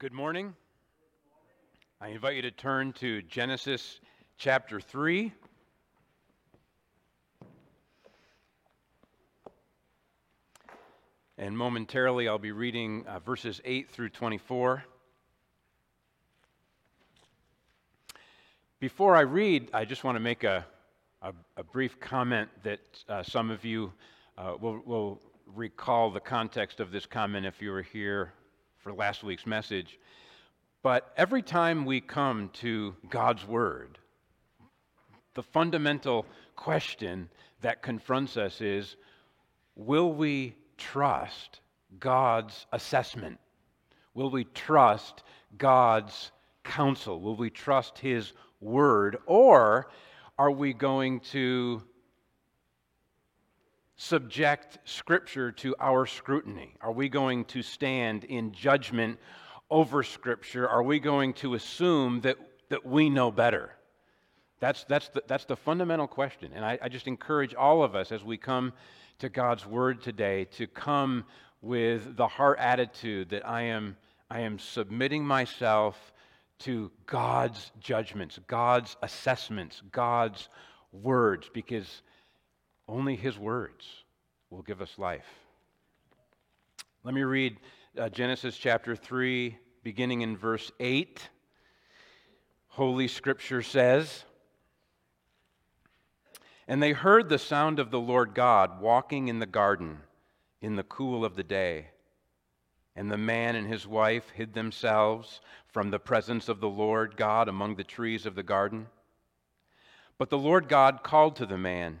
Good morning. I invite you to turn to Genesis chapter 3. And momentarily, I'll be reading uh, verses 8 through 24. Before I read, I just want to make a, a, a brief comment that uh, some of you uh, will, will recall the context of this comment if you were here for last week's message. But every time we come to God's Word, the fundamental question that confronts us is will we trust God's assessment? Will we trust God's counsel? Will we trust His Word? Or are we going to subject Scripture to our scrutiny? Are we going to stand in judgment over Scripture? Are we going to assume that, that we know better? That's, that's, the, that's the fundamental question. And I, I just encourage all of us as we come to God's Word today to come with the heart attitude that I am, I am submitting myself to God's judgments, God's assessments, God's words, because only His words will give us life. Let me read uh, Genesis chapter 3, beginning in verse 8. Holy Scripture says, And they heard the sound of the Lord God walking in the garden in the cool of the day. And the man and his wife hid themselves from the presence of the Lord God among the trees of the garden. But the Lord God called to the man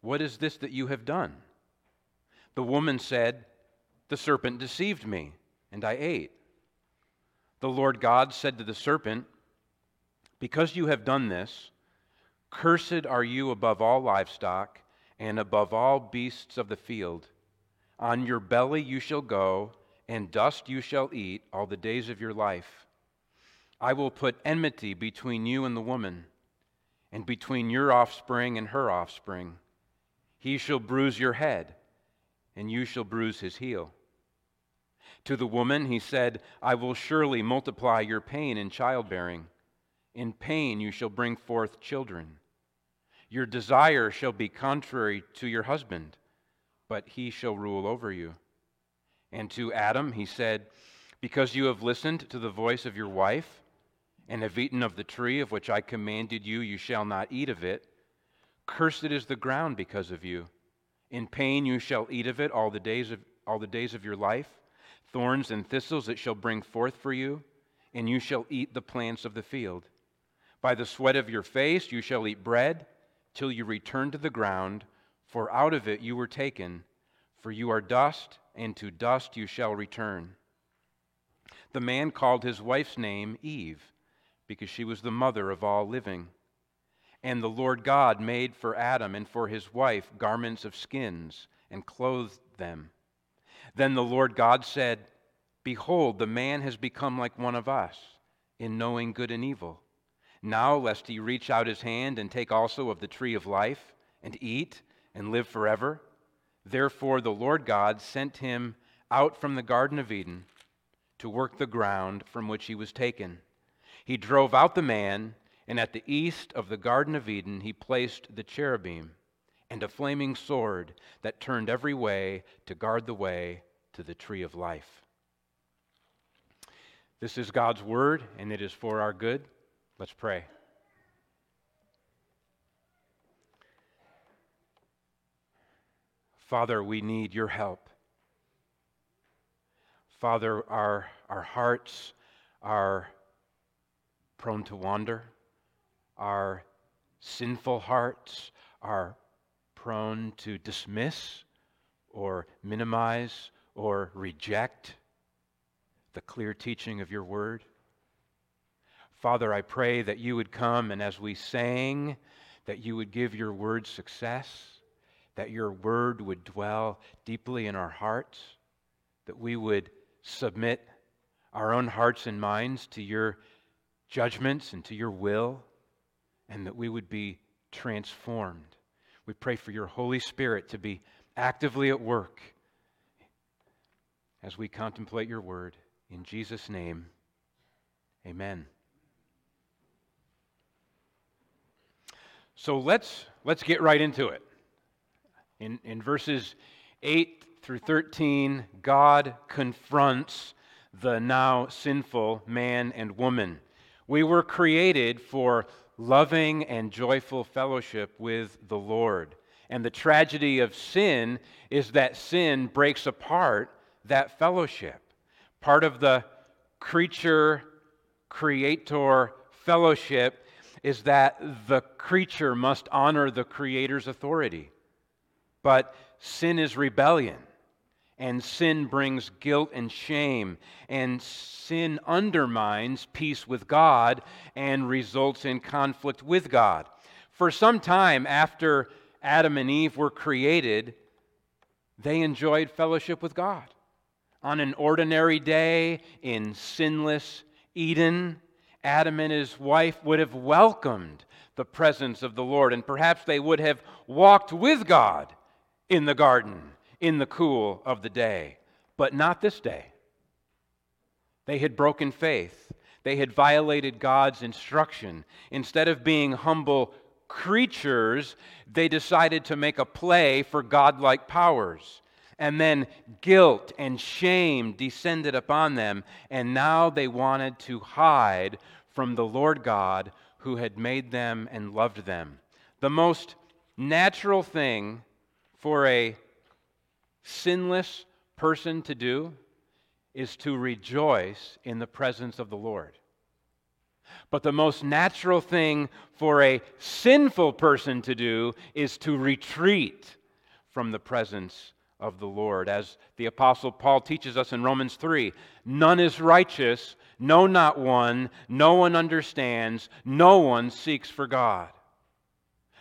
what is this that you have done? The woman said, The serpent deceived me, and I ate. The Lord God said to the serpent, Because you have done this, cursed are you above all livestock and above all beasts of the field. On your belly you shall go, and dust you shall eat all the days of your life. I will put enmity between you and the woman, and between your offspring and her offspring. He shall bruise your head, and you shall bruise his heel. To the woman he said, I will surely multiply your pain in childbearing. In pain you shall bring forth children. Your desire shall be contrary to your husband, but he shall rule over you. And to Adam he said, Because you have listened to the voice of your wife, and have eaten of the tree of which I commanded you, you shall not eat of it. Cursed is the ground because of you. In pain you shall eat of it all the days of, all the days of your life. Thorns and thistles it shall bring forth for you, and you shall eat the plants of the field. By the sweat of your face you shall eat bread till you return to the ground, for out of it you were taken. For you are dust, and to dust you shall return. The man called his wife's name Eve, because she was the mother of all living. And the Lord God made for Adam and for his wife garments of skins and clothed them. Then the Lord God said, Behold, the man has become like one of us in knowing good and evil. Now, lest he reach out his hand and take also of the tree of life and eat and live forever. Therefore, the Lord God sent him out from the Garden of Eden to work the ground from which he was taken. He drove out the man and at the east of the Garden of Eden, he placed the cherubim and a flaming sword that turned every way to guard the way to the tree of life. This is God's word, and it is for our good. Let's pray. Father, we need your help. Father, our, our hearts are prone to wander. Our sinful hearts are prone to dismiss or minimize or reject the clear teaching of your word. Father, I pray that you would come and as we sang, that you would give your word success, that your word would dwell deeply in our hearts, that we would submit our own hearts and minds to your judgments and to your will, and that we would be transformed. We pray for your Holy Spirit to be actively at work as we contemplate your word. In Jesus' name, amen. So let's, let's get right into it. In, in verses 8 through 13, God confronts the now sinful man and woman. We were created for loving and joyful fellowship with the Lord. And the tragedy of sin is that sin breaks apart that fellowship. Part of the creature creator fellowship is that the creature must honor the creator's authority. But sin is rebellion, and sin brings guilt and shame, and sin undermines peace with God and results in conflict with God. For some time after Adam and Eve were created, they enjoyed fellowship with God. On an ordinary day in sinless Eden, Adam and his wife would have welcomed the presence of the Lord, and perhaps they would have walked with God in the garden in the cool of the day. But not this day. They had broken faith. They had violated God's instruction. Instead of being humble creatures, they decided to make a play for godlike powers. And then guilt and shame descended upon them, and now they wanted to hide from the Lord God who had made them and loved them. The most natural thing for a sinless person to do is to rejoice in the presence of the Lord. But the most natural thing for a sinful person to do is to retreat from the presence of the Lord. As the Apostle Paul teaches us in Romans 3 none is righteous, no, not one, no one understands, no one seeks for God.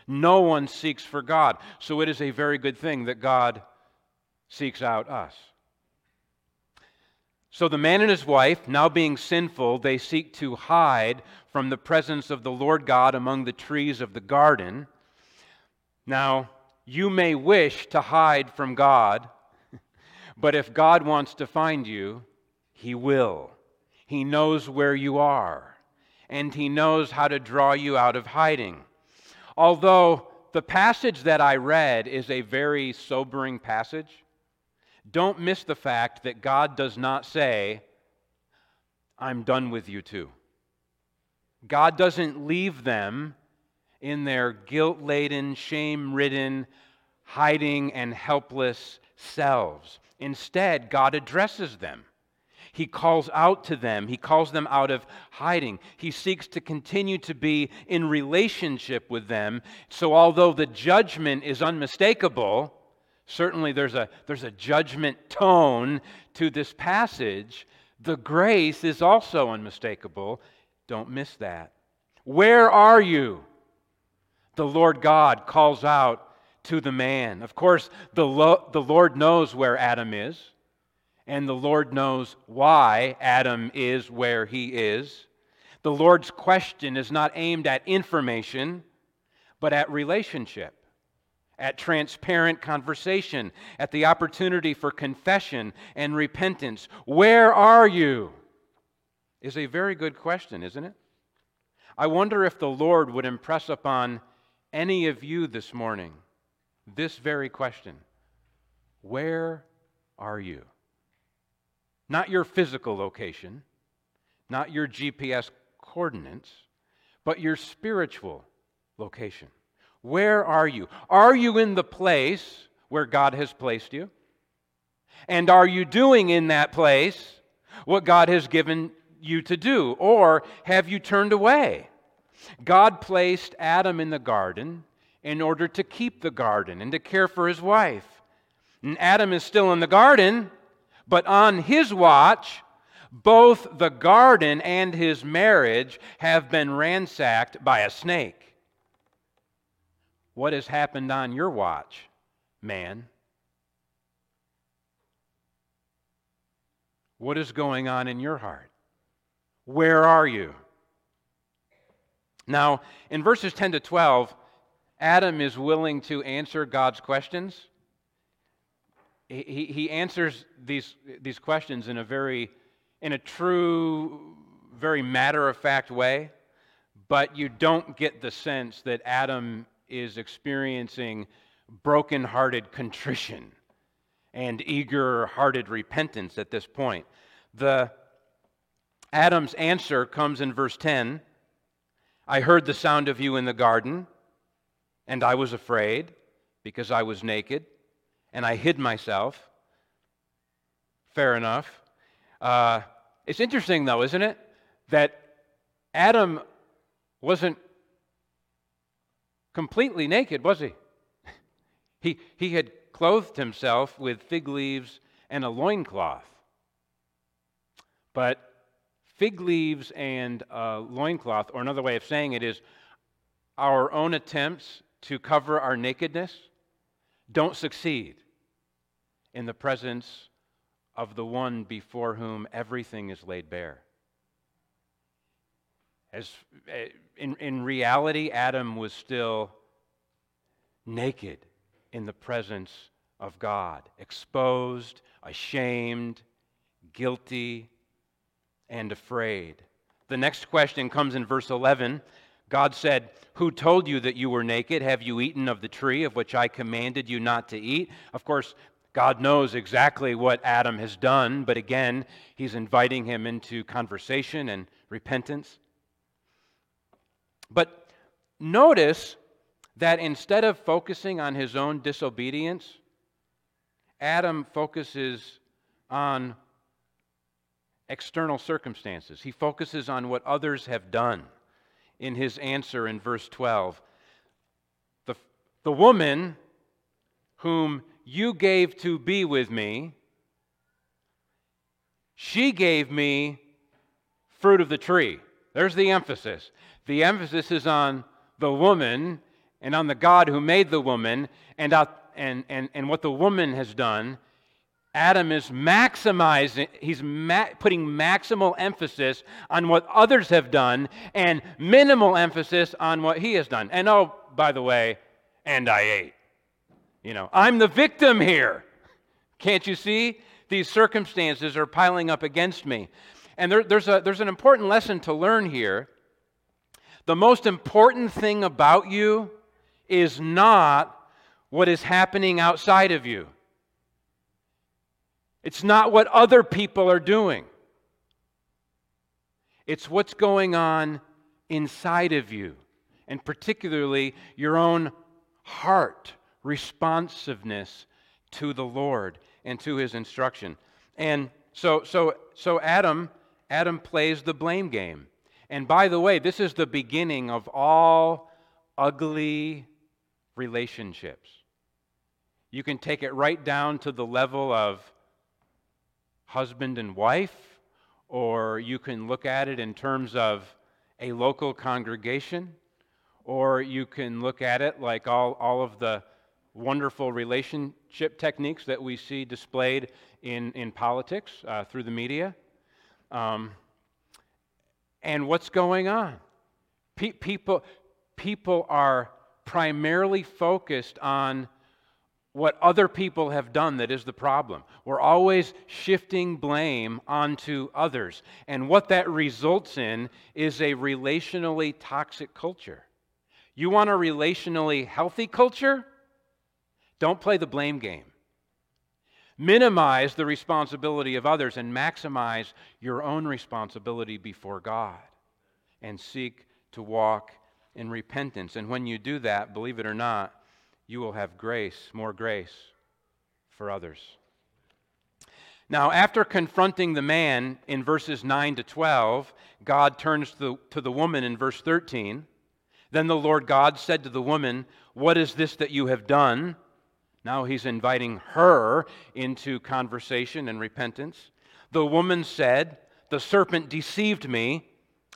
No one seeks for God. So it is a very good thing that God seeks out us. So the man and his wife, now being sinful, they seek to hide from the presence of the Lord God among the trees of the garden. Now, you may wish to hide from God, but if God wants to find you, he will. He knows where you are, and he knows how to draw you out of hiding. Although the passage that I read is a very sobering passage, don't miss the fact that God does not say, I'm done with you too. God doesn't leave them in their guilt laden, shame ridden, hiding, and helpless selves. Instead, God addresses them. He calls out to them. He calls them out of hiding. He seeks to continue to be in relationship with them. So, although the judgment is unmistakable, certainly there's a, there's a judgment tone to this passage. The grace is also unmistakable. Don't miss that. Where are you? The Lord God calls out to the man. Of course, the, lo- the Lord knows where Adam is and the Lord knows why Adam is where he is. The Lord's question is not aimed at information, but at relationship, at transparent conversation, at the opportunity for confession and repentance. Where are you? Is a very good question, isn't it? I wonder if the Lord would impress upon any of you this morning this very question Where are you? Not your physical location, not your GPS coordinates, but your spiritual location. Where are you? Are you in the place where God has placed you? And are you doing in that place what God has given you to do? Or have you turned away? God placed Adam in the garden in order to keep the garden and to care for his wife. And Adam is still in the garden, but on his watch, Both the garden and his marriage have been ransacked by a snake. What has happened on your watch, man? What is going on in your heart? Where are you? Now, in verses 10 to 12, Adam is willing to answer God's questions. He, he answers these, these questions in a very, in a true, very matter of fact way, but you don't get the sense that Adam is experiencing broken-hearted contrition and eager-hearted repentance at this point. The Adam's answer comes in verse 10. I heard the sound of you in the garden, and I was afraid because I was naked, and I hid myself. Fair enough. Uh, it's interesting, though, isn't it, that Adam wasn't completely naked, was he? he, he had clothed himself with fig leaves and a loincloth. But fig leaves and a loincloth, or another way of saying it is our own attempts to cover our nakedness don't succeed in the presence of the one before whom everything is laid bare. As, eh, in, in reality, Adam was still naked in the presence of God, exposed, ashamed, guilty, and afraid. The next question comes in verse 11. God said, Who told you that you were naked? Have you eaten of the tree of which I commanded you not to eat? Of course, God knows exactly what Adam has done, but again, he's inviting him into conversation and repentance. But notice that instead of focusing on his own disobedience, Adam focuses on external circumstances. He focuses on what others have done in his answer in verse 12. The, the woman whom you gave to be with me, she gave me fruit of the tree. There's the emphasis. The emphasis is on the woman and on the God who made the woman and, and, and, and what the woman has done. Adam is maximizing, he's ma- putting maximal emphasis on what others have done and minimal emphasis on what he has done. And oh, by the way, and I ate. You know, I'm the victim here. Can't you see? These circumstances are piling up against me. And there, there's, a, there's an important lesson to learn here. The most important thing about you is not what is happening outside of you. It's not what other people are doing. It's what's going on inside of you, and particularly your own heart responsiveness to the Lord and to his instruction. And so so so Adam Adam plays the blame game. And by the way, this is the beginning of all ugly relationships. You can take it right down to the level of husband and wife, or you can look at it in terms of a local congregation, or you can look at it like all, all of the wonderful relationship techniques that we see displayed in, in politics uh, through the media. Um, and what's going on? Pe- people, people are primarily focused on what other people have done that is the problem. We're always shifting blame onto others. And what that results in is a relationally toxic culture. You want a relationally healthy culture? Don't play the blame game. Minimize the responsibility of others and maximize your own responsibility before God and seek to walk in repentance. And when you do that, believe it or not, you will have grace, more grace for others. Now, after confronting the man in verses 9 to 12, God turns to the, to the woman in verse 13. Then the Lord God said to the woman, What is this that you have done? Now he's inviting her into conversation and repentance. The woman said, the serpent deceived me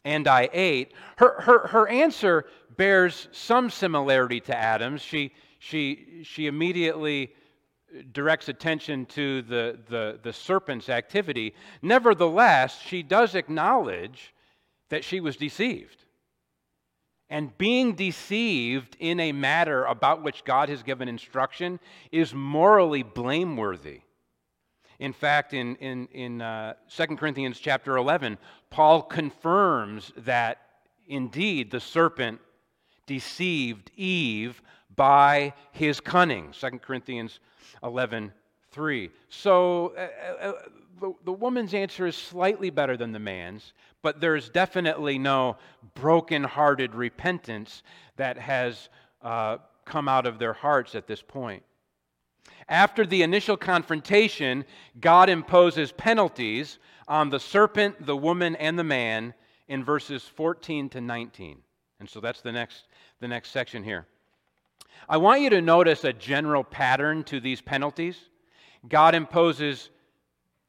and I ate. Her, her, her answer bears some similarity to Adam's. She, she, she immediately directs attention to the, the, the serpent's activity. Nevertheless, she does acknowledge that she was deceived. And being deceived in a matter about which God has given instruction is morally blameworthy. In fact, in, in, in uh, 2 Corinthians chapter 11, Paul confirms that indeed the serpent deceived Eve by his cunning. 2 Corinthians 11 3. So uh, uh, uh, the, the woman's answer is slightly better than the man's, but there's definitely no broken-hearted repentance that has uh, come out of their hearts at this point. After the initial confrontation, God imposes penalties on the serpent, the woman, and the man in verses 14 to 19. And so that's the next, the next section here. I want you to notice a general pattern to these penalties. God imposes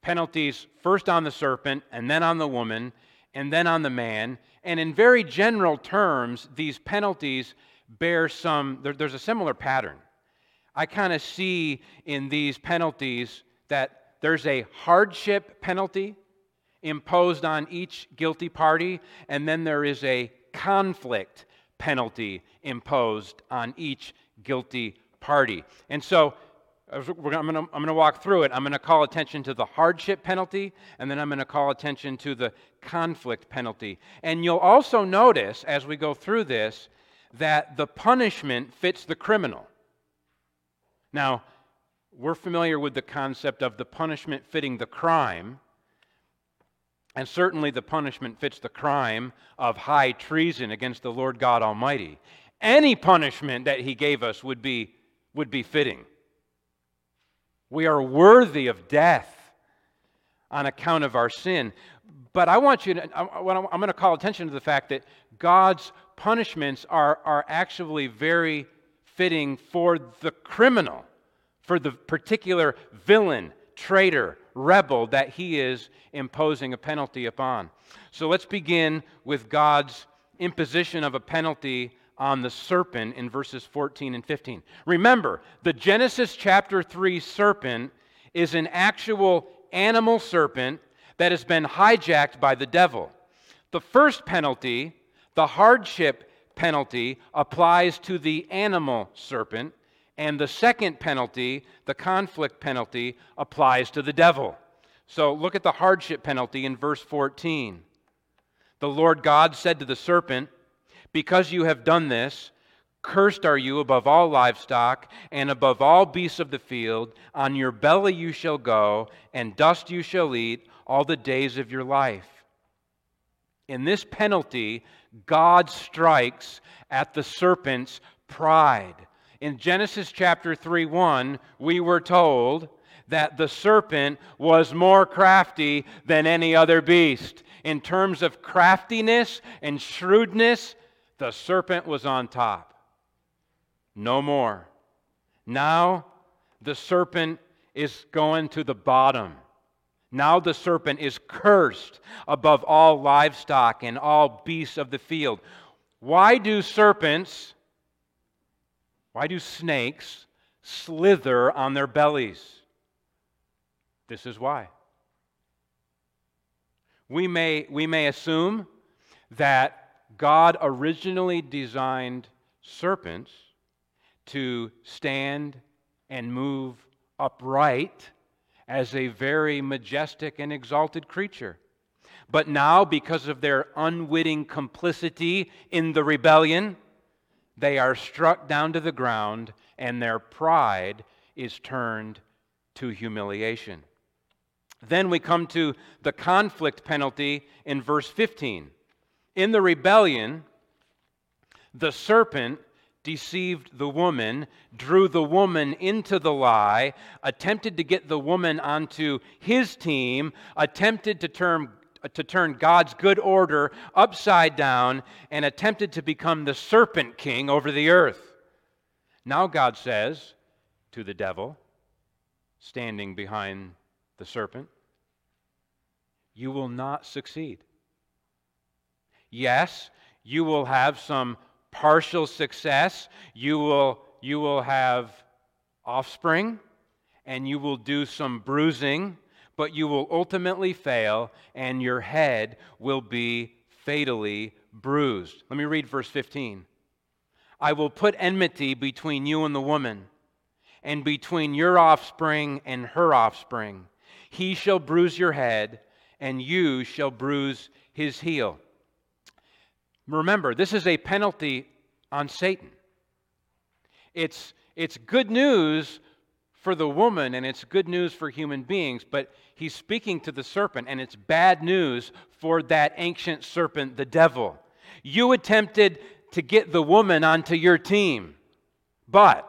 penalties first on the serpent, and then on the woman, and then on the man. And in very general terms, these penalties bear some, there, there's a similar pattern. I kind of see in these penalties that there's a hardship penalty imposed on each guilty party, and then there is a conflict penalty imposed on each guilty party. And so I'm going to walk through it. I'm going to call attention to the hardship penalty, and then I'm going to call attention to the conflict penalty. And you'll also notice as we go through this that the punishment fits the criminal. Now, we're familiar with the concept of the punishment fitting the crime, and certainly the punishment fits the crime of high treason against the Lord God Almighty. Any punishment that He gave us would be, would be fitting. We are worthy of death on account of our sin. But I want you to, I'm going to call attention to the fact that God's punishments are, are actually very fitting for the criminal, for the particular villain, traitor, rebel that he is imposing a penalty upon. So let's begin with God's imposition of a penalty on the serpent in verses 14 and 15. Remember, the Genesis chapter 3 serpent is an actual animal serpent that has been hijacked by the devil. The first penalty, the hardship penalty applies to the animal serpent, and the second penalty, the conflict penalty, applies to the devil. So look at the hardship penalty in verse 14. The Lord God said to the serpent, Because you have done this, Cursed are you above all livestock and above all beasts of the field. On your belly you shall go, and dust you shall eat all the days of your life. In this penalty, God strikes at the serpent's pride. In Genesis chapter 3 1, we were told that the serpent was more crafty than any other beast. In terms of craftiness and shrewdness, the serpent was on top. No more. Now the serpent is going to the bottom. Now the serpent is cursed above all livestock and all beasts of the field. Why do serpents, why do snakes slither on their bellies? This is why. We may, we may assume that God originally designed serpents to stand and move upright as a very majestic and exalted creature. But now, because of their unwitting complicity in the rebellion, they are struck down to the ground and their pride is turned to humiliation. Then we come to the conflict penalty in verse 15. In the rebellion, the serpent deceived the woman, drew the woman into the lie, attempted to get the woman onto his team, attempted to turn, to turn God's good order upside down, and attempted to become the serpent king over the earth. Now God says to the devil, standing behind the serpent, you will not succeed. Yes, you will have some partial success. You will, you will have offspring and you will do some bruising, but you will ultimately fail and your head will be fatally bruised. Let me read verse 15. I will put enmity between you and the woman, and between your offspring and her offspring. He shall bruise your head, and you shall bruise his heel. Remember, this is a penalty on Satan. It's, it's good news for the woman and it's good news for human beings, but he's speaking to the serpent, and it's bad news for that ancient serpent, the devil. You attempted to get the woman onto your team, but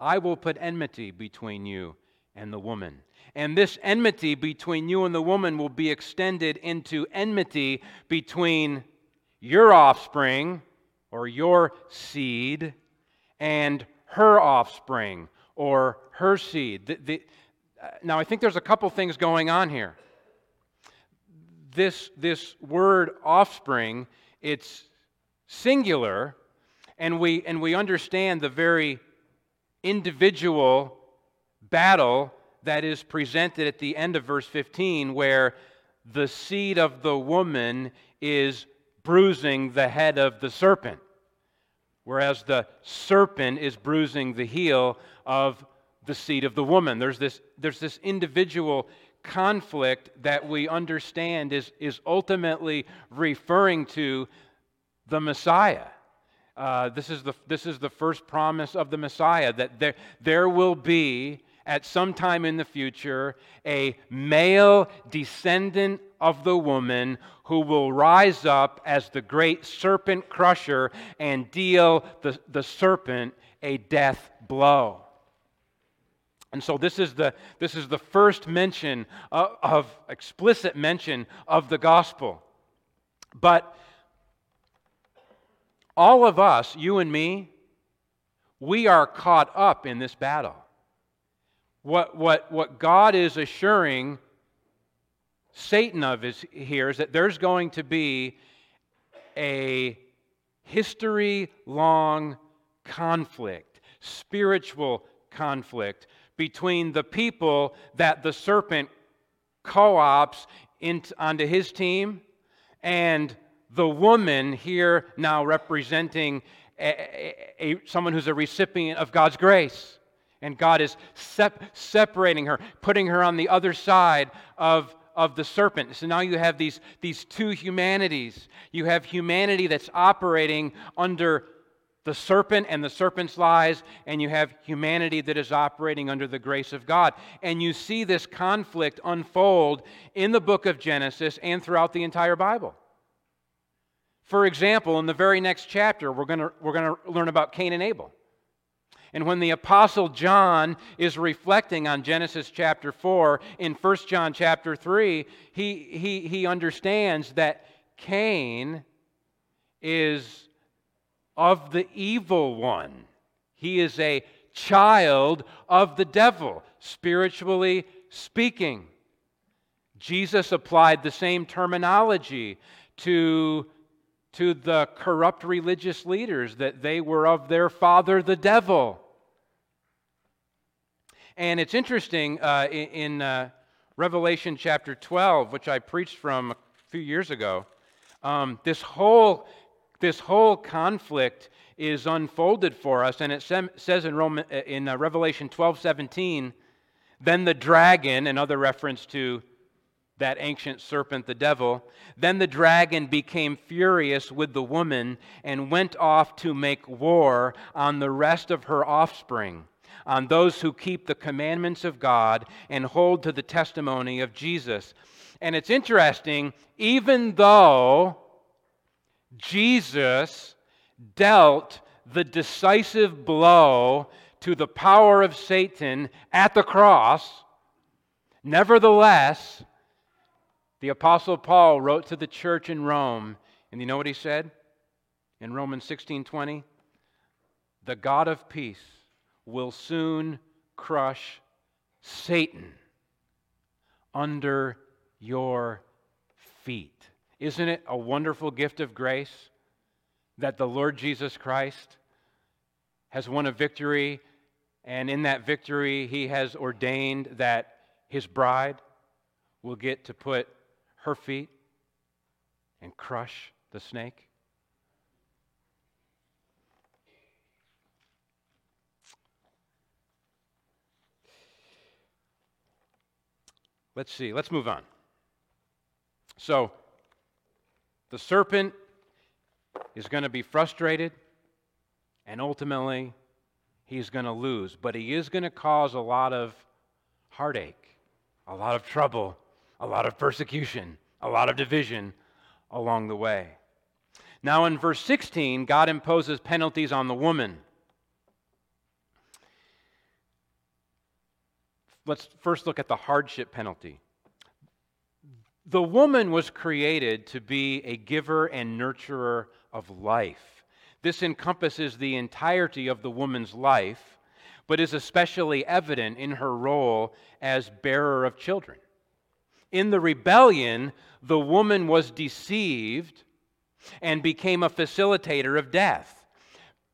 I will put enmity between you and the woman. And this enmity between you and the woman will be extended into enmity between your offspring or your seed and her offspring or her seed. The, the, now, I think there's a couple things going on here. This, this word offspring, it's singular, and we, and we understand the very individual battle that is presented at the end of verse 15, where the seed of the woman is bruising the head of the serpent, whereas the serpent is bruising the heel of the seed of the woman. There's this, there's this individual conflict that we understand is, is ultimately referring to the Messiah. Uh, this, is the, this is the first promise of the Messiah that there, there will be at some time in the future a male descendant of the woman who will rise up as the great serpent crusher and deal the, the serpent a death blow. And so this is the, this is the first mention of, of explicit mention of the gospel. But all of us, you and me, we are caught up in this battle. What, what, what God is assuring Satan of is here is that there's going to be a history long conflict, spiritual conflict between the people that the serpent co into onto his team and the woman here now representing a, a, a, someone who's a recipient of God's grace. And God is sep- separating her, putting her on the other side of, of the serpent. So now you have these, these two humanities. You have humanity that's operating under the serpent and the serpent's lies, and you have humanity that is operating under the grace of God. And you see this conflict unfold in the book of Genesis and throughout the entire Bible. For example, in the very next chapter, we're going we're going to learn about Cain and Abel. And when the Apostle John is reflecting on Genesis chapter 4, in 1 John chapter 3, he, he, he understands that Cain is of the evil one. He is a child of the devil, spiritually speaking. Jesus applied the same terminology to to the corrupt religious leaders that they were of their father, the devil. And it's interesting uh, in, uh, Revelation chapter 12, which I preached from a few years ago, um, this, whole, this whole conflict is unfolded for us. And it says in, Roman, in uh, Revelation 12 17, then the dragon, another reference to that ancient serpent, the devil. Then the dragon became furious with the woman and went off to make war on the rest of her offspring, on those who keep the commandments of God and hold to the testimony of Jesus. And it's interesting, even though Jesus dealt the decisive blow to the power of Satan at the cross, nevertheless, the Apostle Paul wrote to the church in Rome, and you know what he said? In Romans 16 20? The God of peace will soon crush Satan under your feet. Isn't it a wonderful gift of grace that the Lord Jesus Christ has won a victory, and in that victory, he has ordained that his bride will get to put her feet and crush the snake? Let's see, let's move on. So, the serpent is going to be frustrated, and ultimately, he's going to lose. But he is going to cause a lot of heartache, a lot of trouble, a lot of persecution, a lot of division along the way. Now, in verse 16, God imposes penalties on the woman. Let's first look at the hardship penalty. The woman was created to be a giver and nurturer of life. This encompasses the entirety of the woman's life, but is especially evident in her role as bearer of children. In the rebellion, the woman was deceived and became a facilitator of death.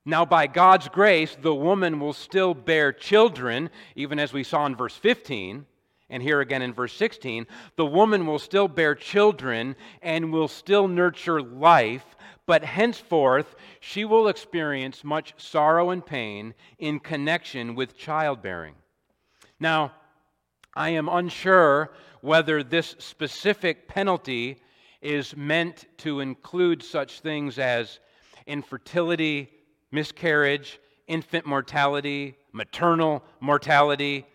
Now, by God's grace, the woman will still bear children, even as we saw in verse 15, and here again in verse 16. The woman will still bear children and will still nurture life, but henceforth she will experience much sorrow and pain in connection with childbearing. Now, I am unsure whether this specific penalty is meant to include such things as infertility, miscarriage, infant mortality, maternal mortality,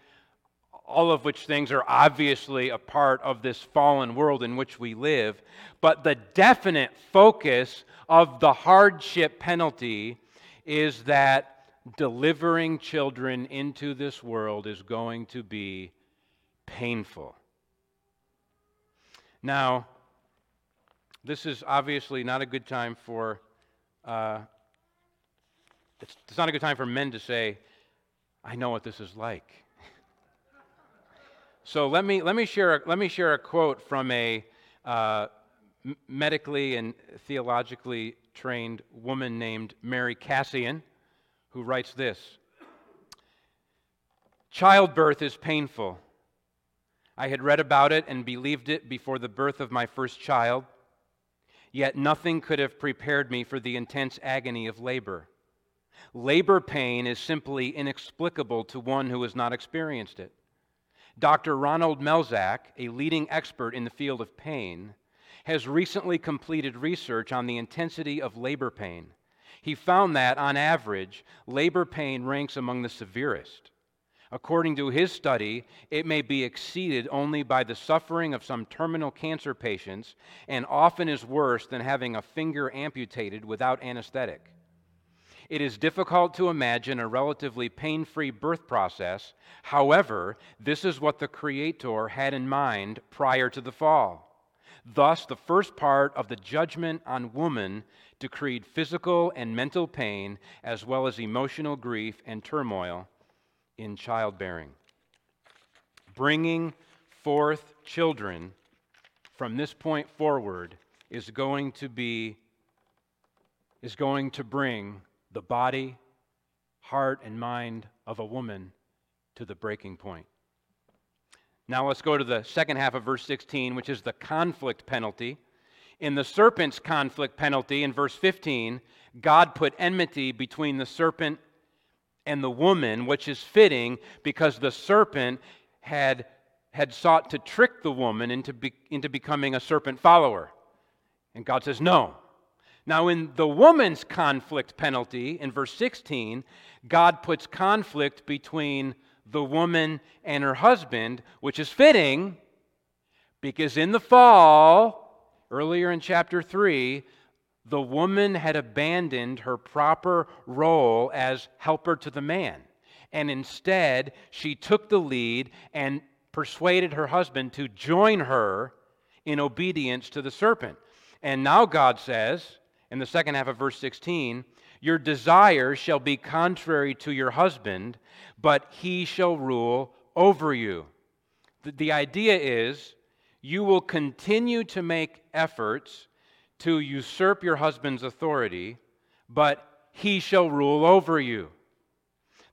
all of which things are obviously a part of this fallen world in which we live. But the definite focus of the hardship penalty is that delivering children into this world is going to be painful. Now, this is obviously not a good time for, uh, it's, it's not a good time for men to say, I know what this is like. so let me, let, me share, let me share a quote from a uh, medically and theologically trained woman named Mary Kassian, who writes this Childbirth is painful. I had read about it and believed it before the birth of my first child, yet nothing could have prepared me for the intense agony of labor. Labor pain is simply inexplicable to one who has not experienced it. Dr. Ronald Melzack, a leading expert in the field of pain, has recently completed research on the intensity of labor pain. He found that, on average, labor pain ranks among the severest. According to his study, it may be exceeded only by the suffering of some terminal cancer patients and often is worse than having a finger amputated without anesthetic. It is difficult to imagine a relatively pain free birth process. However, this is what the Creator had in mind prior to the fall. Thus, the first part of the judgment on woman decreed physical and mental pain, as well as emotional grief and turmoil in childbearing. Bringing forth children from this point forward is going to be is going to bring the body, heart and mind of a woman to the breaking point. Now let's go to the second half of verse 16, which is the conflict penalty. In the serpent's conflict penalty in verse 15, God put enmity between the serpent and the woman, which is fitting because the serpent had, had sought to trick the woman into, be, into becoming a serpent follower. And God says, no. Now, in the woman's conflict penalty, in verse 16, God puts conflict between the woman and her husband, which is fitting because in the fall, earlier in chapter 3, the woman had abandoned her proper role as helper to the man. And instead, she took the lead and persuaded her husband to join her in obedience to the serpent. And now God says, in the second half of verse 16, Your desire shall be contrary to your husband, but he shall rule over you. The, the idea is you will continue to make efforts to usurp your husband's authority, but he shall rule over you.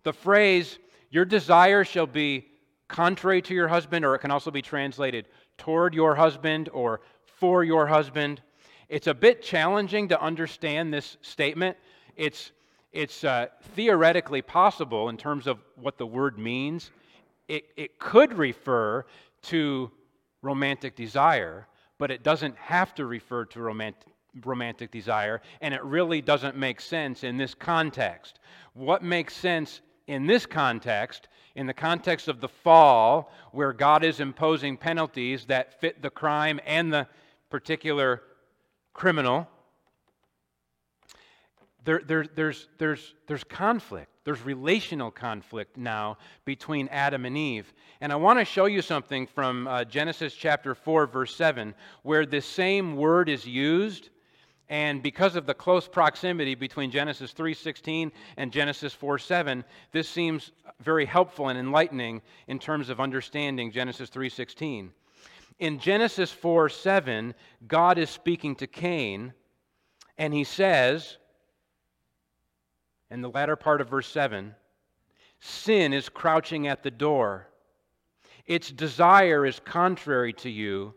The phrase, your desire shall be contrary to your husband, or it can also be translated toward your husband or for your husband. It's a bit challenging to understand this statement. It's, it's uh, theoretically possible in terms of what the word means. It, it could refer to romantic desire, but it doesn't have to refer to romantic, romantic desire, and it really doesn't make sense in this context. What makes sense in this context, in the context of the fall, where God is imposing penalties that fit the crime and the particular criminal, there, there, there's, there's, there's conflict. There's relational conflict now between Adam and Eve. And I want to show you something from uh, Genesis chapter 4, verse 7, where this same word is used. And because of the close proximity between Genesis 3:16 and Genesis 4:7, this seems very helpful and enlightening in terms of understanding Genesis 3:16. In Genesis 4:7, God is speaking to Cain, and he says, in the latter part of verse 7 sin is crouching at the door. Its desire is contrary to you,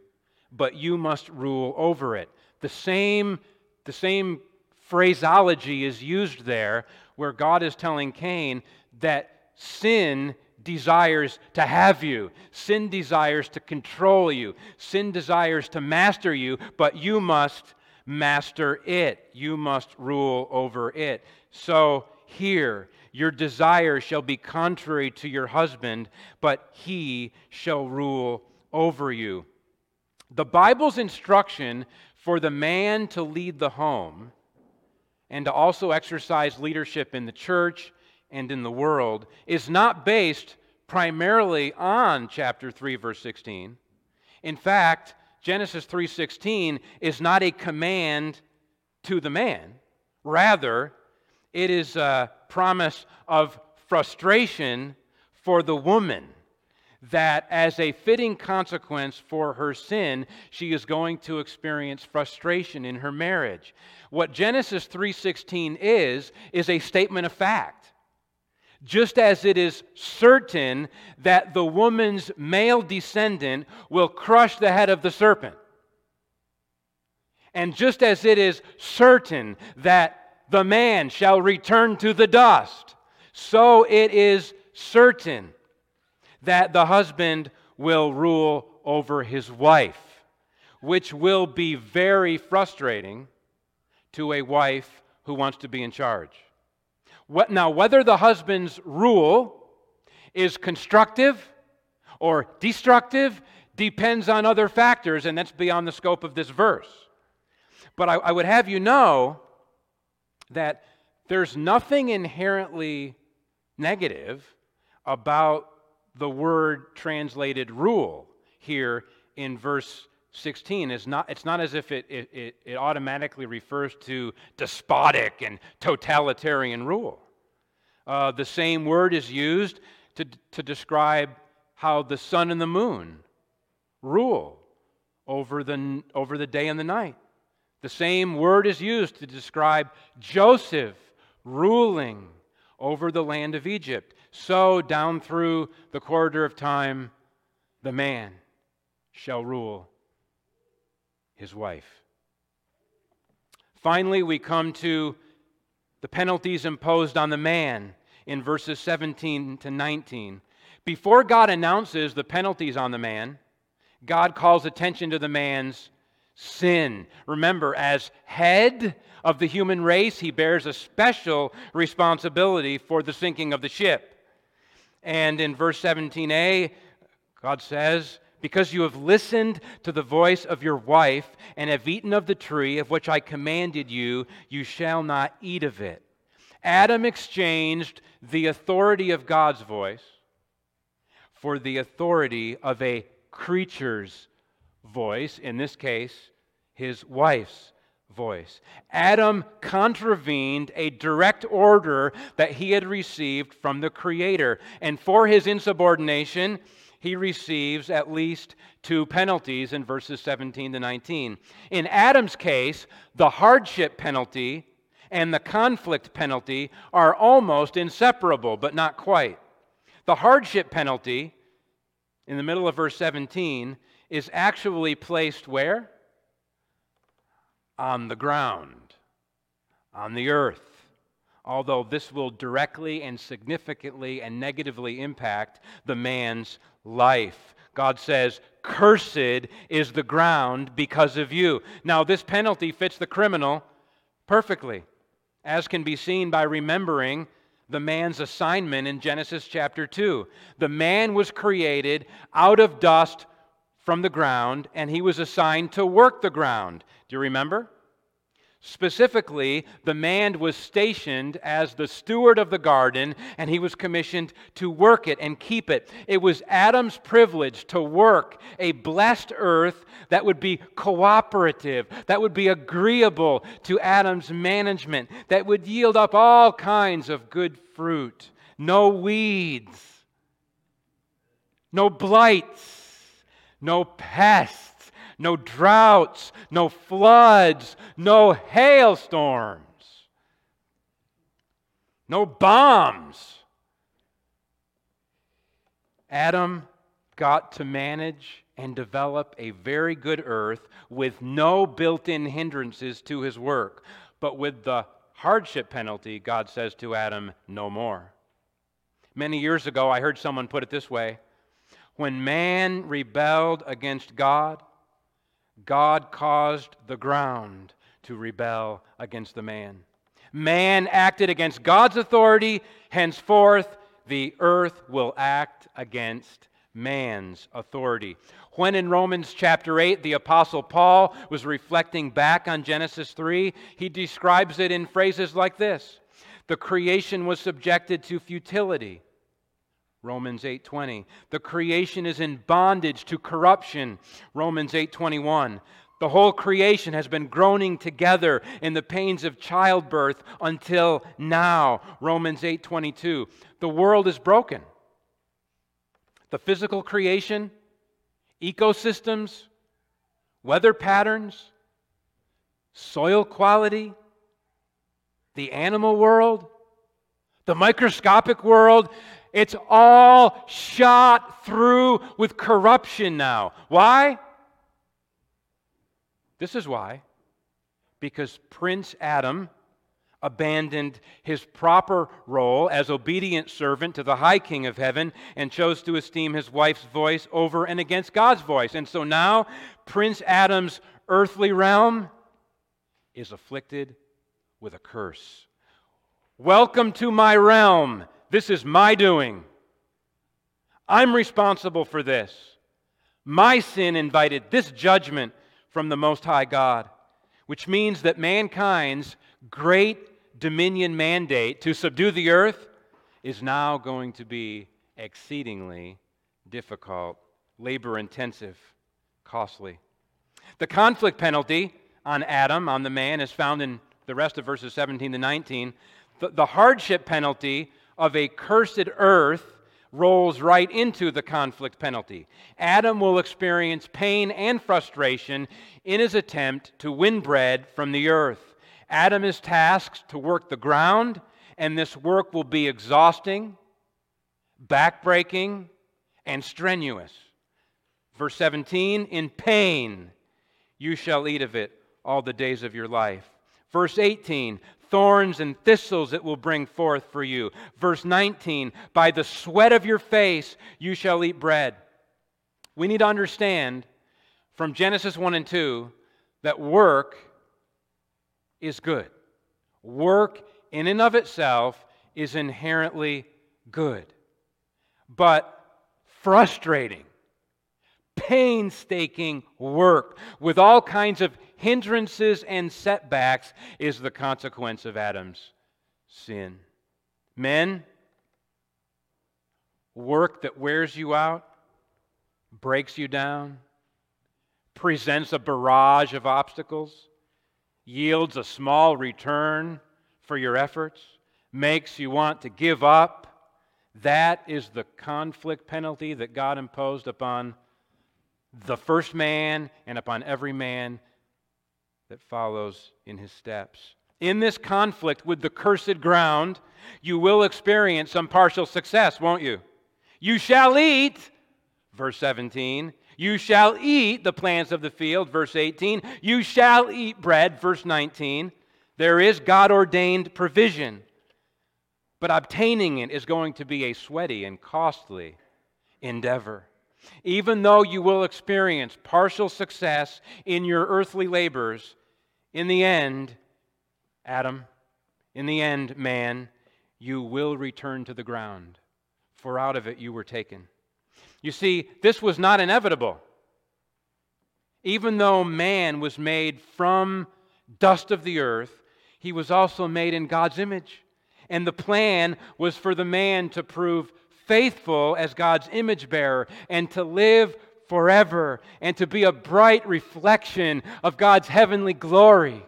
but you must rule over it. The same, the same phraseology is used there where God is telling Cain that sin desires to have you. Sin desires to control you. Sin desires to master you, but you must master it. You must rule over it. So here, your desire shall be contrary to your husband, but he shall rule over you. The Bible's instruction for the man to lead the home and to also exercise leadership in the church and in the world is not based primarily on chapter 3 verse 16. In fact, Genesis 3:16 is not a command to the man. Rather, it is a promise of frustration for the woman that as a fitting consequence for her sin she is going to experience frustration in her marriage. What genesis 3:16 is is a statement of fact. Just as it is certain that the woman's male descendant will crush the head of the serpent. And just as it is certain that the man shall return to the dust. So it is certain that the husband will rule over his wife, which will be very frustrating to a wife who wants to be in charge. What, now, whether the husband's rule is constructive or destructive depends on other factors, and that's beyond the scope of this verse. But I, I would have you know that there's nothing inherently negative about the word translated rule here in verse 16 is not it's not as if it, it, it, automatically refers to despotic and totalitarian rule. Uh, the same word is used to, to describe how the sun and the moon rule over the, over the day and the night the same word is used to describe Joseph ruling over the land of Egypt. So, down through the corridor of time, the man shall rule his wife. Finally, we come to the penalties imposed on the man in verses 17 to 19. Before God announces the penalties on the man, God calls attention to the man's sin. Remember, as head of the human race, he bears a special responsibility for the sinking of the ship. And in verse 17a, God says, Because you have listened to the voice of your wife and have eaten of the tree of which I commanded you, you shall not eat of it. Adam exchanged the authority of God's voice for the authority of a creature's voice, in this case, his wife's voice. Adam contravened a direct order that he had received from the Creator, and for his insubordination, he receives at least two penalties in verses 17 to 19. In Adam's case, the hardship penalty and the conflict penalty are almost inseparable, but not quite. The hardship penalty, in the middle of verse 17, is actually placed where? On the ground, on the earth. Although this will directly and significantly and negatively impact the man's life. God says, Cursed is the ground because of you. Now, this penalty fits the criminal perfectly, as can be seen by remembering the man's assignment in Genesis chapter 2. The man was created out of dust from the ground, and he was assigned to work the ground. Do you remember? Specifically, the man was stationed as the steward of the garden, and he was commissioned to work it and keep it. It was Adam's privilege to work a blessed earth that would be cooperative, that would be agreeable to Adam's management, that would yield up all kinds of good fruit. No weeds, no blights, no pests no droughts, no floods, no hailstorms, no bombs. Adam got to manage and develop a very good earth with no built in hindrances to his work. But with the hardship penalty, God says to Adam, no more. Many years ago, I heard someone put it this way When man rebelled against God, God caused the ground to rebel against the man. Man acted against God's authority, henceforth, the earth will act against man's authority. When in Romans chapter 8, the Apostle Paul was reflecting back on Genesis 3, he describes it in phrases like this The creation was subjected to futility Romans 8:20. The creation is in bondage to corruption. Romans 8:21. The whole creation has been groaning together in the pains of childbirth until now. Romans 8:22. The world is broken. The physical creation, ecosystems, weather patterns, soil quality, the animal world, the microscopic world it's all shot through with corruption now. Why? This is why. Because Prince Adam abandoned his proper role as obedient servant to the high king of heaven and chose to esteem his wife's voice over and against God's voice. And so now Prince Adam's earthly realm is afflicted with a curse. Welcome to my realm, this is my doing. I'm responsible for this. My sin invited this judgment from the Most High God, which means that mankind's great dominion mandate to subdue the earth is now going to be exceedingly difficult, labor intensive, costly. The conflict penalty on Adam, on the man, is found in the rest of verses 17 to 19. The, the hardship penalty of a cursed earth rolls right into the conflict penalty. Adam will experience pain and frustration in his attempt to win bread from the earth. Adam is tasked to work the ground, and this work will be exhausting, backbreaking, and strenuous. Verse 17 In pain you shall eat of it all the days of your life. Verse 18 thorns and thistles it will bring forth for you. Verse 19, by the sweat of your face you shall eat bread. We need to understand from Genesis 1 and 2 that work is good. Work in and of itself is inherently good, but frustrating painstaking work with all kinds of hindrances and setbacks is the consequence of Adam's sin. Men, work that wears you out, breaks you down, presents a barrage of obstacles, yields a small return for your efforts, makes you want to give up, That is the conflict penalty that God imposed upon the first man and upon every man that follows in his steps. In this conflict with the cursed ground, you will experience some partial success, won't you? You shall eat, verse 17. You shall eat the plants of the field, verse 18. You shall eat bread, verse 19. There is God ordained provision, but obtaining it is going to be a sweaty and costly endeavor. Even though you will experience partial success in your earthly labors, in the end, Adam, in the end, man, you will return to the ground, for out of it you were taken. You see, this was not inevitable. Even though man was made from dust of the earth, he was also made in God's image. And the plan was for the man to prove faithful as God's image bearer and to live forever and to be a bright reflection of God's heavenly glory.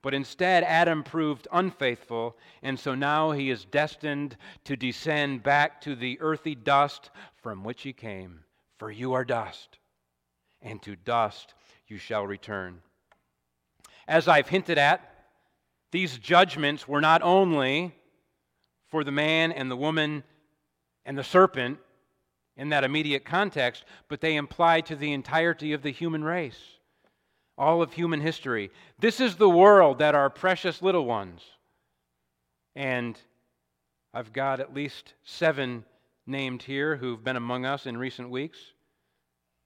But instead, Adam proved unfaithful, and so now he is destined to descend back to the earthy dust from which he came. For you are dust, and to dust you shall return. As I've hinted at, these judgments were not only for the man and the woman and the serpent in that immediate context, but they apply to the entirety of the human race all of human history. This is the world that our precious little ones, and I've got at least seven named here who've been among us in recent weeks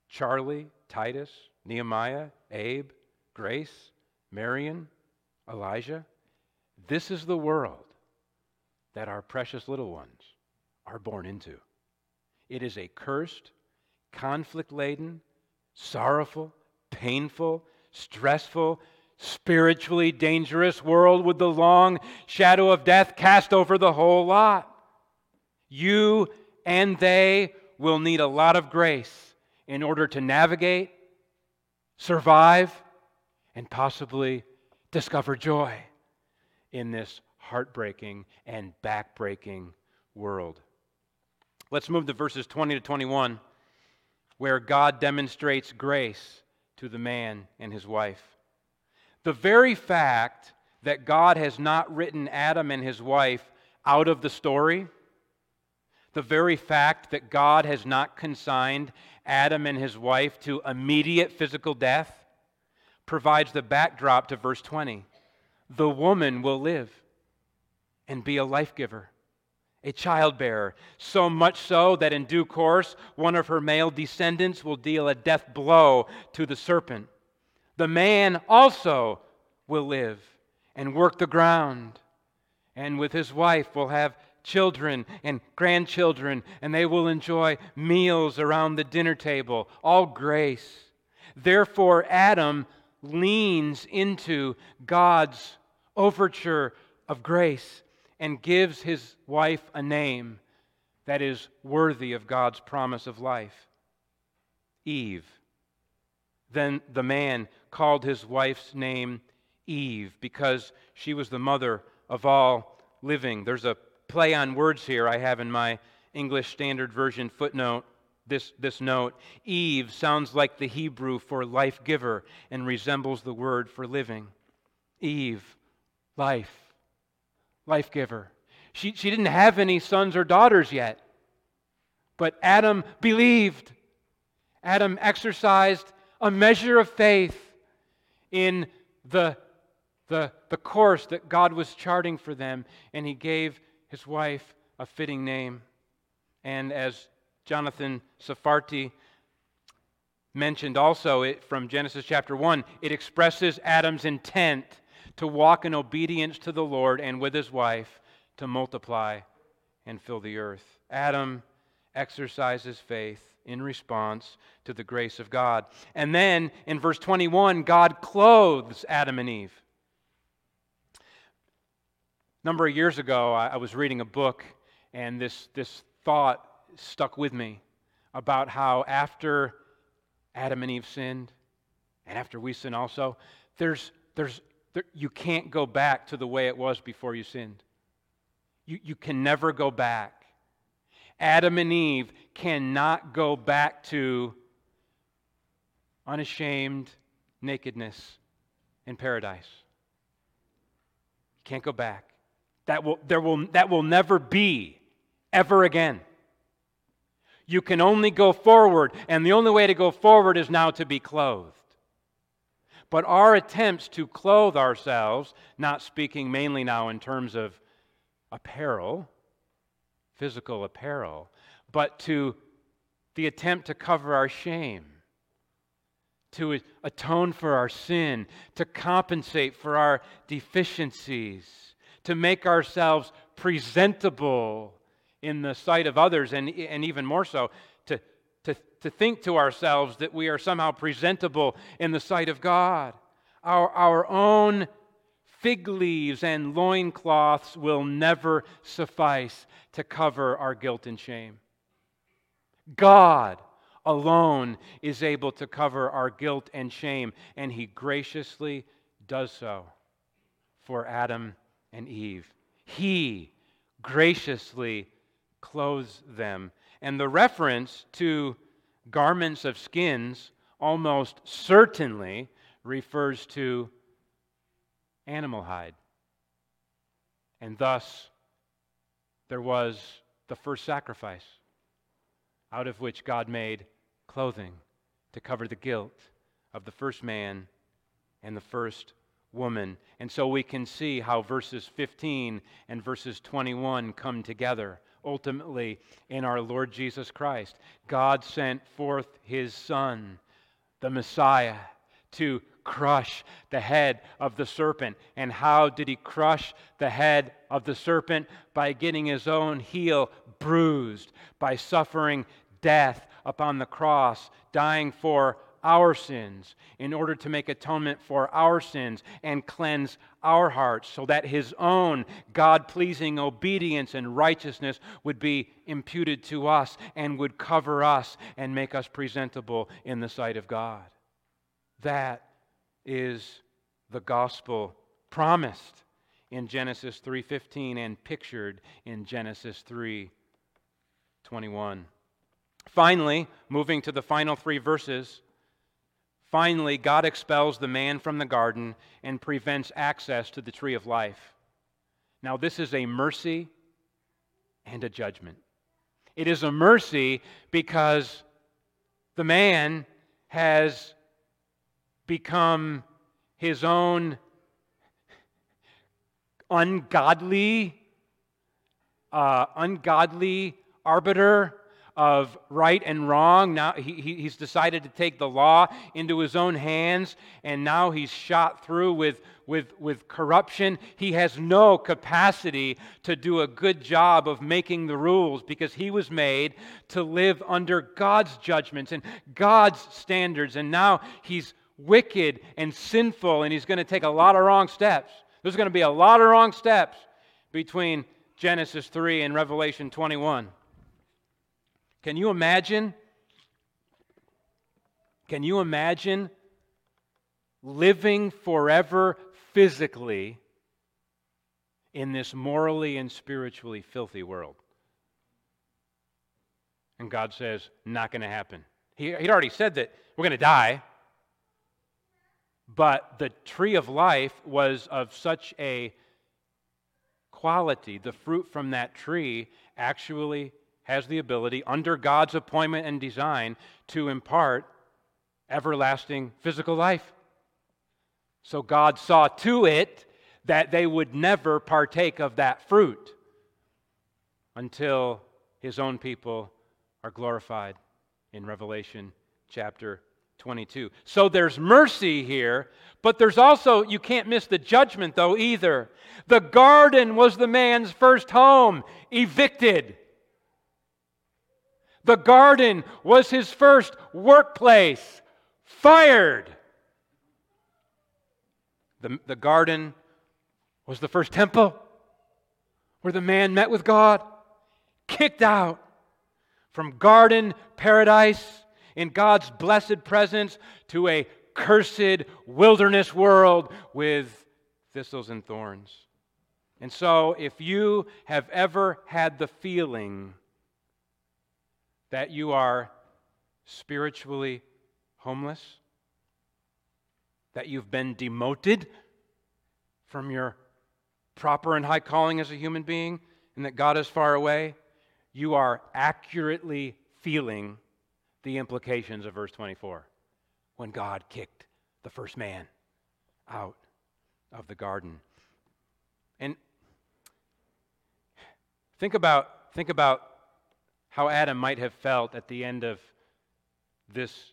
Charlie, Titus, Nehemiah, Abe, Grace, Marion, Elijah. This is the world that our precious little ones are born into. It is a cursed, conflict laden, sorrowful, painful, stressful, spiritually dangerous world with the long shadow of death cast over the whole lot. You and they will need a lot of grace in order to navigate, survive, and possibly discover joy in this heartbreaking and backbreaking world. Let's move to verses 20 to 21, where God demonstrates grace to the man and his wife. The very fact that God has not written Adam and his wife out of the story, the very fact that God has not consigned Adam and his wife to immediate physical death, provides the backdrop to verse 20. The woman will live and be a life giver a childbearer, so much so that in due course one of her male descendants will deal a death blow to the serpent. The man also will live and work the ground, and with his wife will have children and grandchildren, and they will enjoy meals around the dinner table, all grace. Therefore, Adam leans into God's overture of grace and gives his wife a name that is worthy of God's promise of life Eve. Then the man called his wife's name Eve because she was the mother of all living. There's a play on words here I have in my English Standard Version footnote. This, this note Eve sounds like the Hebrew for life giver and resembles the word for living. Eve, life life giver. She, she didn't have any sons or daughters yet. But Adam believed. Adam exercised a measure of faith in the, the, the course that God was charting for them, and he gave his wife a fitting name. And as Jonathan Sarfati mentioned also it, from Genesis chapter 1, it expresses Adam's intent to walk in obedience to the Lord and with his wife to multiply and fill the earth. Adam exercises faith in response to the grace of God. And then in verse 21, God clothes Adam and Eve. A number of years ago, I was reading a book, and this, this thought stuck with me about how after Adam and Eve sinned, and after we sin also, there's, there's you can't go back to the way it was before you sinned. You, you can never go back Adam and Eve cannot go back to unashamed nakedness in paradise. You can't go back. That will, there will, that will never be ever again. You can only go forward, and the only way to go forward is now to be clothed. But our attempts to clothe ourselves, not speaking mainly now in terms of apparel, physical apparel, but to the attempt to cover our shame, to atone for our sin, to compensate for our deficiencies, to make ourselves presentable in the sight of others, and, and even more so, to think to ourselves that we are somehow presentable in the sight of God. Our, our own fig leaves and loincloths will never suffice to cover our guilt and shame. God alone is able to cover our guilt and shame, and He graciously does so for Adam and Eve. He graciously clothes them. And the reference to garments of skins almost certainly refers to animal hide. And thus, there was the first sacrifice, out of which God made clothing to cover the guilt of the first man and the first woman. And so we can see how verses 15 and verses 21 come together ultimately in our Lord Jesus Christ. God sent forth his Son, the Messiah, to crush the head of the serpent. And how did he crush the head of the serpent? By getting his own heel bruised, by suffering death upon the cross, dying for our sins in order to make atonement for our sins and cleanse our hearts so that his own God pleasing obedience and righteousness would be imputed to us and would cover us and make us presentable in the sight of God. That is the gospel promised in Genesis 3:15 and pictured in Genesis 3:21. Finally, moving to the final 3 verses, Finally, God expels the man from the garden and prevents access to the tree of life. Now, this is a mercy and a judgment. It is a mercy because the man has become his own ungodly, uh, ungodly arbiter of right and wrong. Now he, he's decided to take the law into his own hands, and now he's shot through with, with, with corruption. He has no capacity to do a good job of making the rules because he was made to live under God's judgments and God's standards, and now he's wicked and sinful, and he's going to take a lot of wrong steps. There's going to be a lot of wrong steps between Genesis 3 and Revelation 21. Can you imagine? Can you imagine living forever physically in this morally and spiritually filthy world? And God says, not going to happen. He, would already said that we're going to die, but the tree of life was of such a quality, the fruit from that tree actually has the ability, under God's appointment and design, to impart everlasting physical life. So God saw to it that they would never partake of that fruit until his own people are glorified in Revelation chapter 22. So there's mercy here, but there's also, you can't miss the judgment though either. The garden was the man's first home, evicted. The garden was his first workplace, fired. The, the garden was the first temple where the man met with God, kicked out from garden paradise in God's blessed presence to a cursed wilderness world with thistles and thorns. And so, if you have ever had the feeling that you are spiritually homeless, that you've been demoted from your proper and high calling as a human being, and that God is far away, you are accurately feeling the implications of verse 24 when God kicked the first man out of the garden. And think about, think about how Adam might have felt at the end of this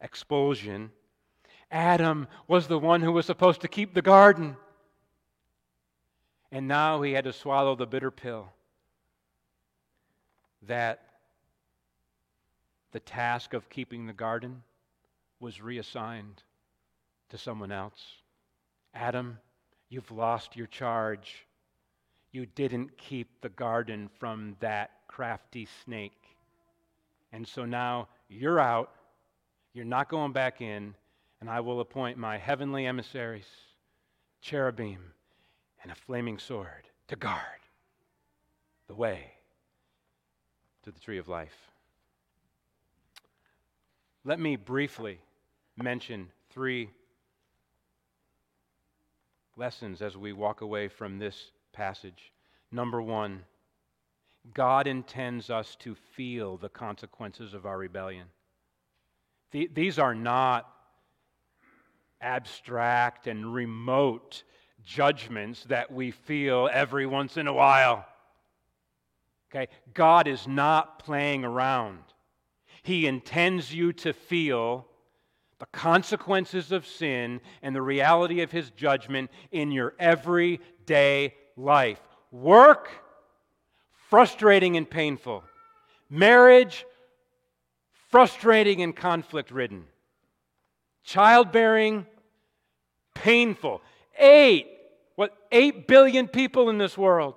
expulsion. Adam was the one who was supposed to keep the garden. And now he had to swallow the bitter pill that the task of keeping the garden was reassigned to someone else. Adam, you've lost your charge. You didn't keep the garden from that crafty snake. And so now you're out. You're not going back in. And I will appoint my heavenly emissaries, cherubim, and a flaming sword to guard the way to the tree of life. Let me briefly mention three lessons as we walk away from this passage. Number one, God intends us to feel the consequences of our rebellion. these are not abstract and remote judgments that we feel every once in a while. Okay? God is not playing around. He intends you to feel the consequences of sin and the reality of his judgment in your everyday life. Work, frustrating and painful. Marriage, frustrating and conflict ridden. Childbearing, painful. Eight, what, eight billion people in this world.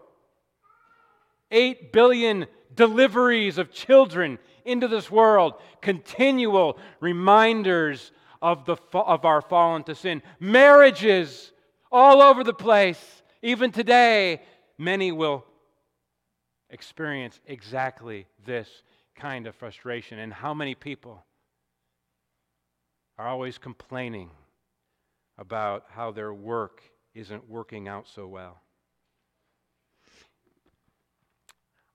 Eight billion deliveries of children into this world, continual reminders of, the, of our fall into sin. Marriages all over the place. Even today, many will experience exactly this kind of frustration. And how many people are always complaining about how their work isn't working out so well?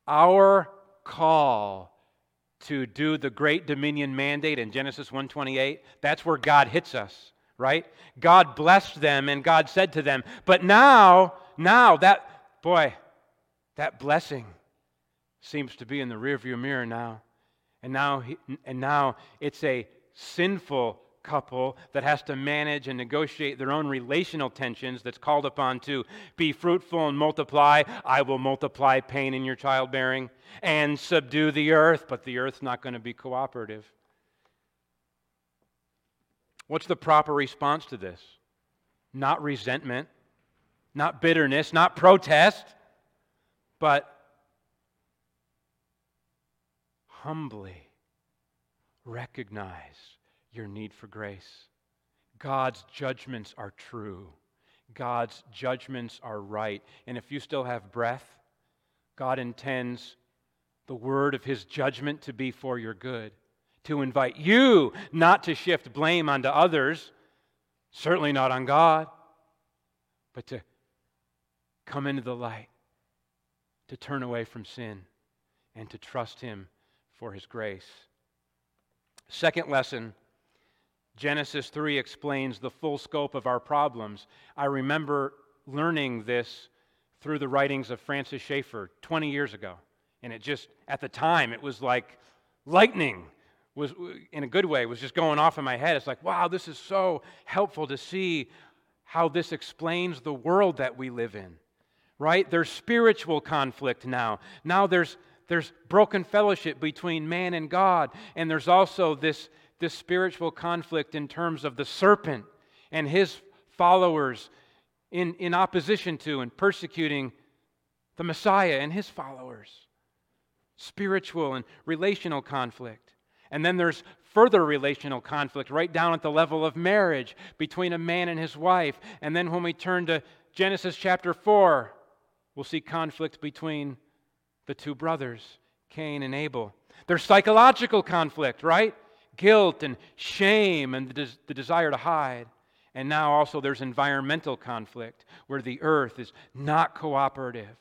Our call to do the great dominion mandate in Genesis 1:28, that's where God hits us, right? God blessed them and God said to them, "But now, now that boy, that blessing seems to be in the rearview mirror now. And now he, and now it's a sinful couple that has to manage and negotiate their own relational tensions that's called upon to be fruitful and multiply. I will multiply pain in your childbearing and subdue the earth, but the earth's not going to be cooperative. What's the proper response to this? Not resentment, not bitterness, not protest, but humbly recognize your need for grace. God's judgments are true. God's judgments are right. And if you still have breath, God intends the word of his judgment to be for your good, to invite you not to shift blame onto others, certainly not on God, but to come into the light, to turn away from sin, and to trust him for his grace. Second lesson Genesis 3 explains the full scope of our problems. I remember learning this through the writings of Francis Schaeffer 20 years ago. And it just, at the time, it was like lightning was in a good way was just going off in my head it's like wow this is so helpful to see how this explains the world that we live in right there's spiritual conflict now now there's there's broken fellowship between man and god and there's also this this spiritual conflict in terms of the serpent and his followers in, in opposition to and persecuting the Messiah and his followers. Spiritual and relational conflict. And then there's further relational conflict right down at the level of marriage between a man and his wife. And then when we turn to Genesis chapter 4, we'll see conflict between the two brothers, Cain and Abel. There's psychological conflict, right? Guilt and shame and the, des- the desire to hide. And now also there's environmental conflict where the earth is not cooperative,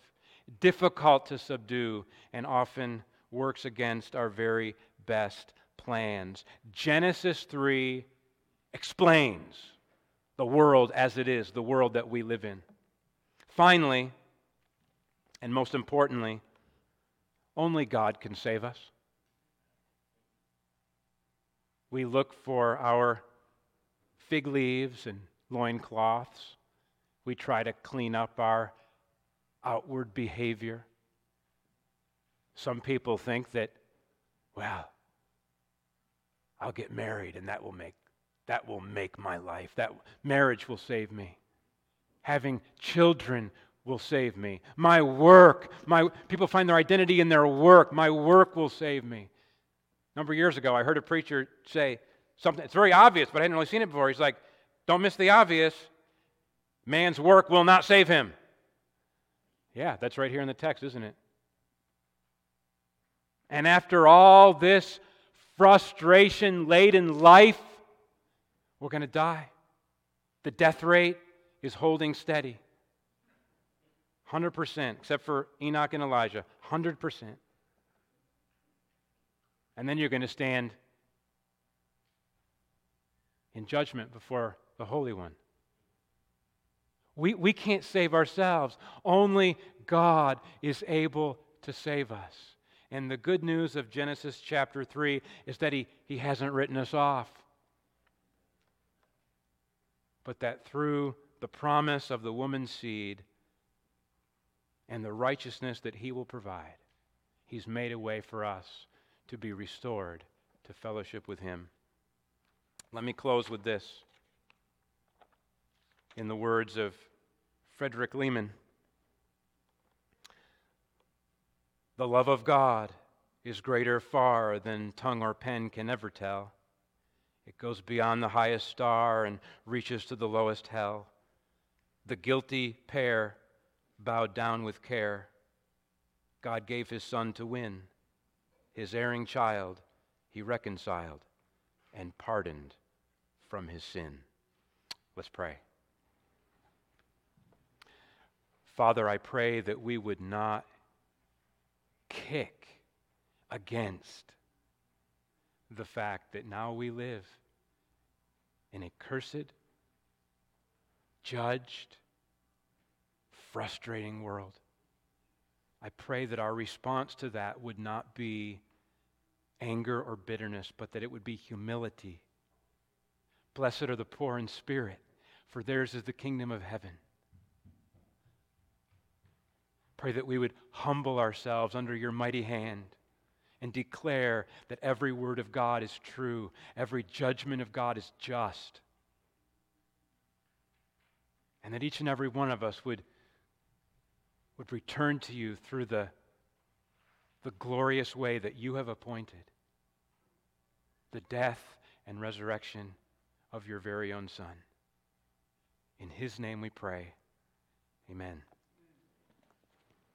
difficult to subdue, and often works against our very best plans. Genesis 3 explains the world as it is, the world that we live in. Finally, and most importantly, only God can save us. We look for our fig leaves and loincloths. We try to clean up our outward behavior. Some people think that, well, I'll get married and that will make that will make my life. That marriage will save me. Having children will save me. My work, my people find their identity in their work. My work will save me. A number of years ago, I heard a preacher say something. It's very obvious, but I hadn't really seen it before. He's like, "Don't miss the obvious. Man's work will not save him." Yeah, that's right here in the text, isn't it? And after all this frustration laden life, we're going to die. The death rate is holding steady. 100%, except for Enoch and Elijah. 100%. And then you're going to stand in judgment before the Holy One. We, we can't save ourselves. Only God is able to save us. And the good news of Genesis chapter 3 is that He, he hasn't written us off but that through the promise of the woman's seed and the righteousness that he will provide, he's made a way for us to be restored to fellowship with him. Let me close with this. In the words of Frederick Lehman, the love of God is greater far than tongue or pen can ever tell. It goes beyond the highest star and reaches to the lowest hell. The guilty pair bowed down with care. God gave his son to win. His erring child he reconciled and pardoned from his sin. Let's pray. Father, I pray that we would not kick against the fact that now we live in a cursed, judged, frustrating world. I pray that our response to that would not be anger or bitterness, but that it would be humility. Blessed are the poor in spirit, for theirs is the kingdom of heaven. Pray that we would humble ourselves under your mighty hand and declare that every word of God is true, every judgment of God is just, and that each and every one of us would, would return to you through the, the glorious way that you have appointed the death and resurrection of your very own Son. In his name we pray. Amen.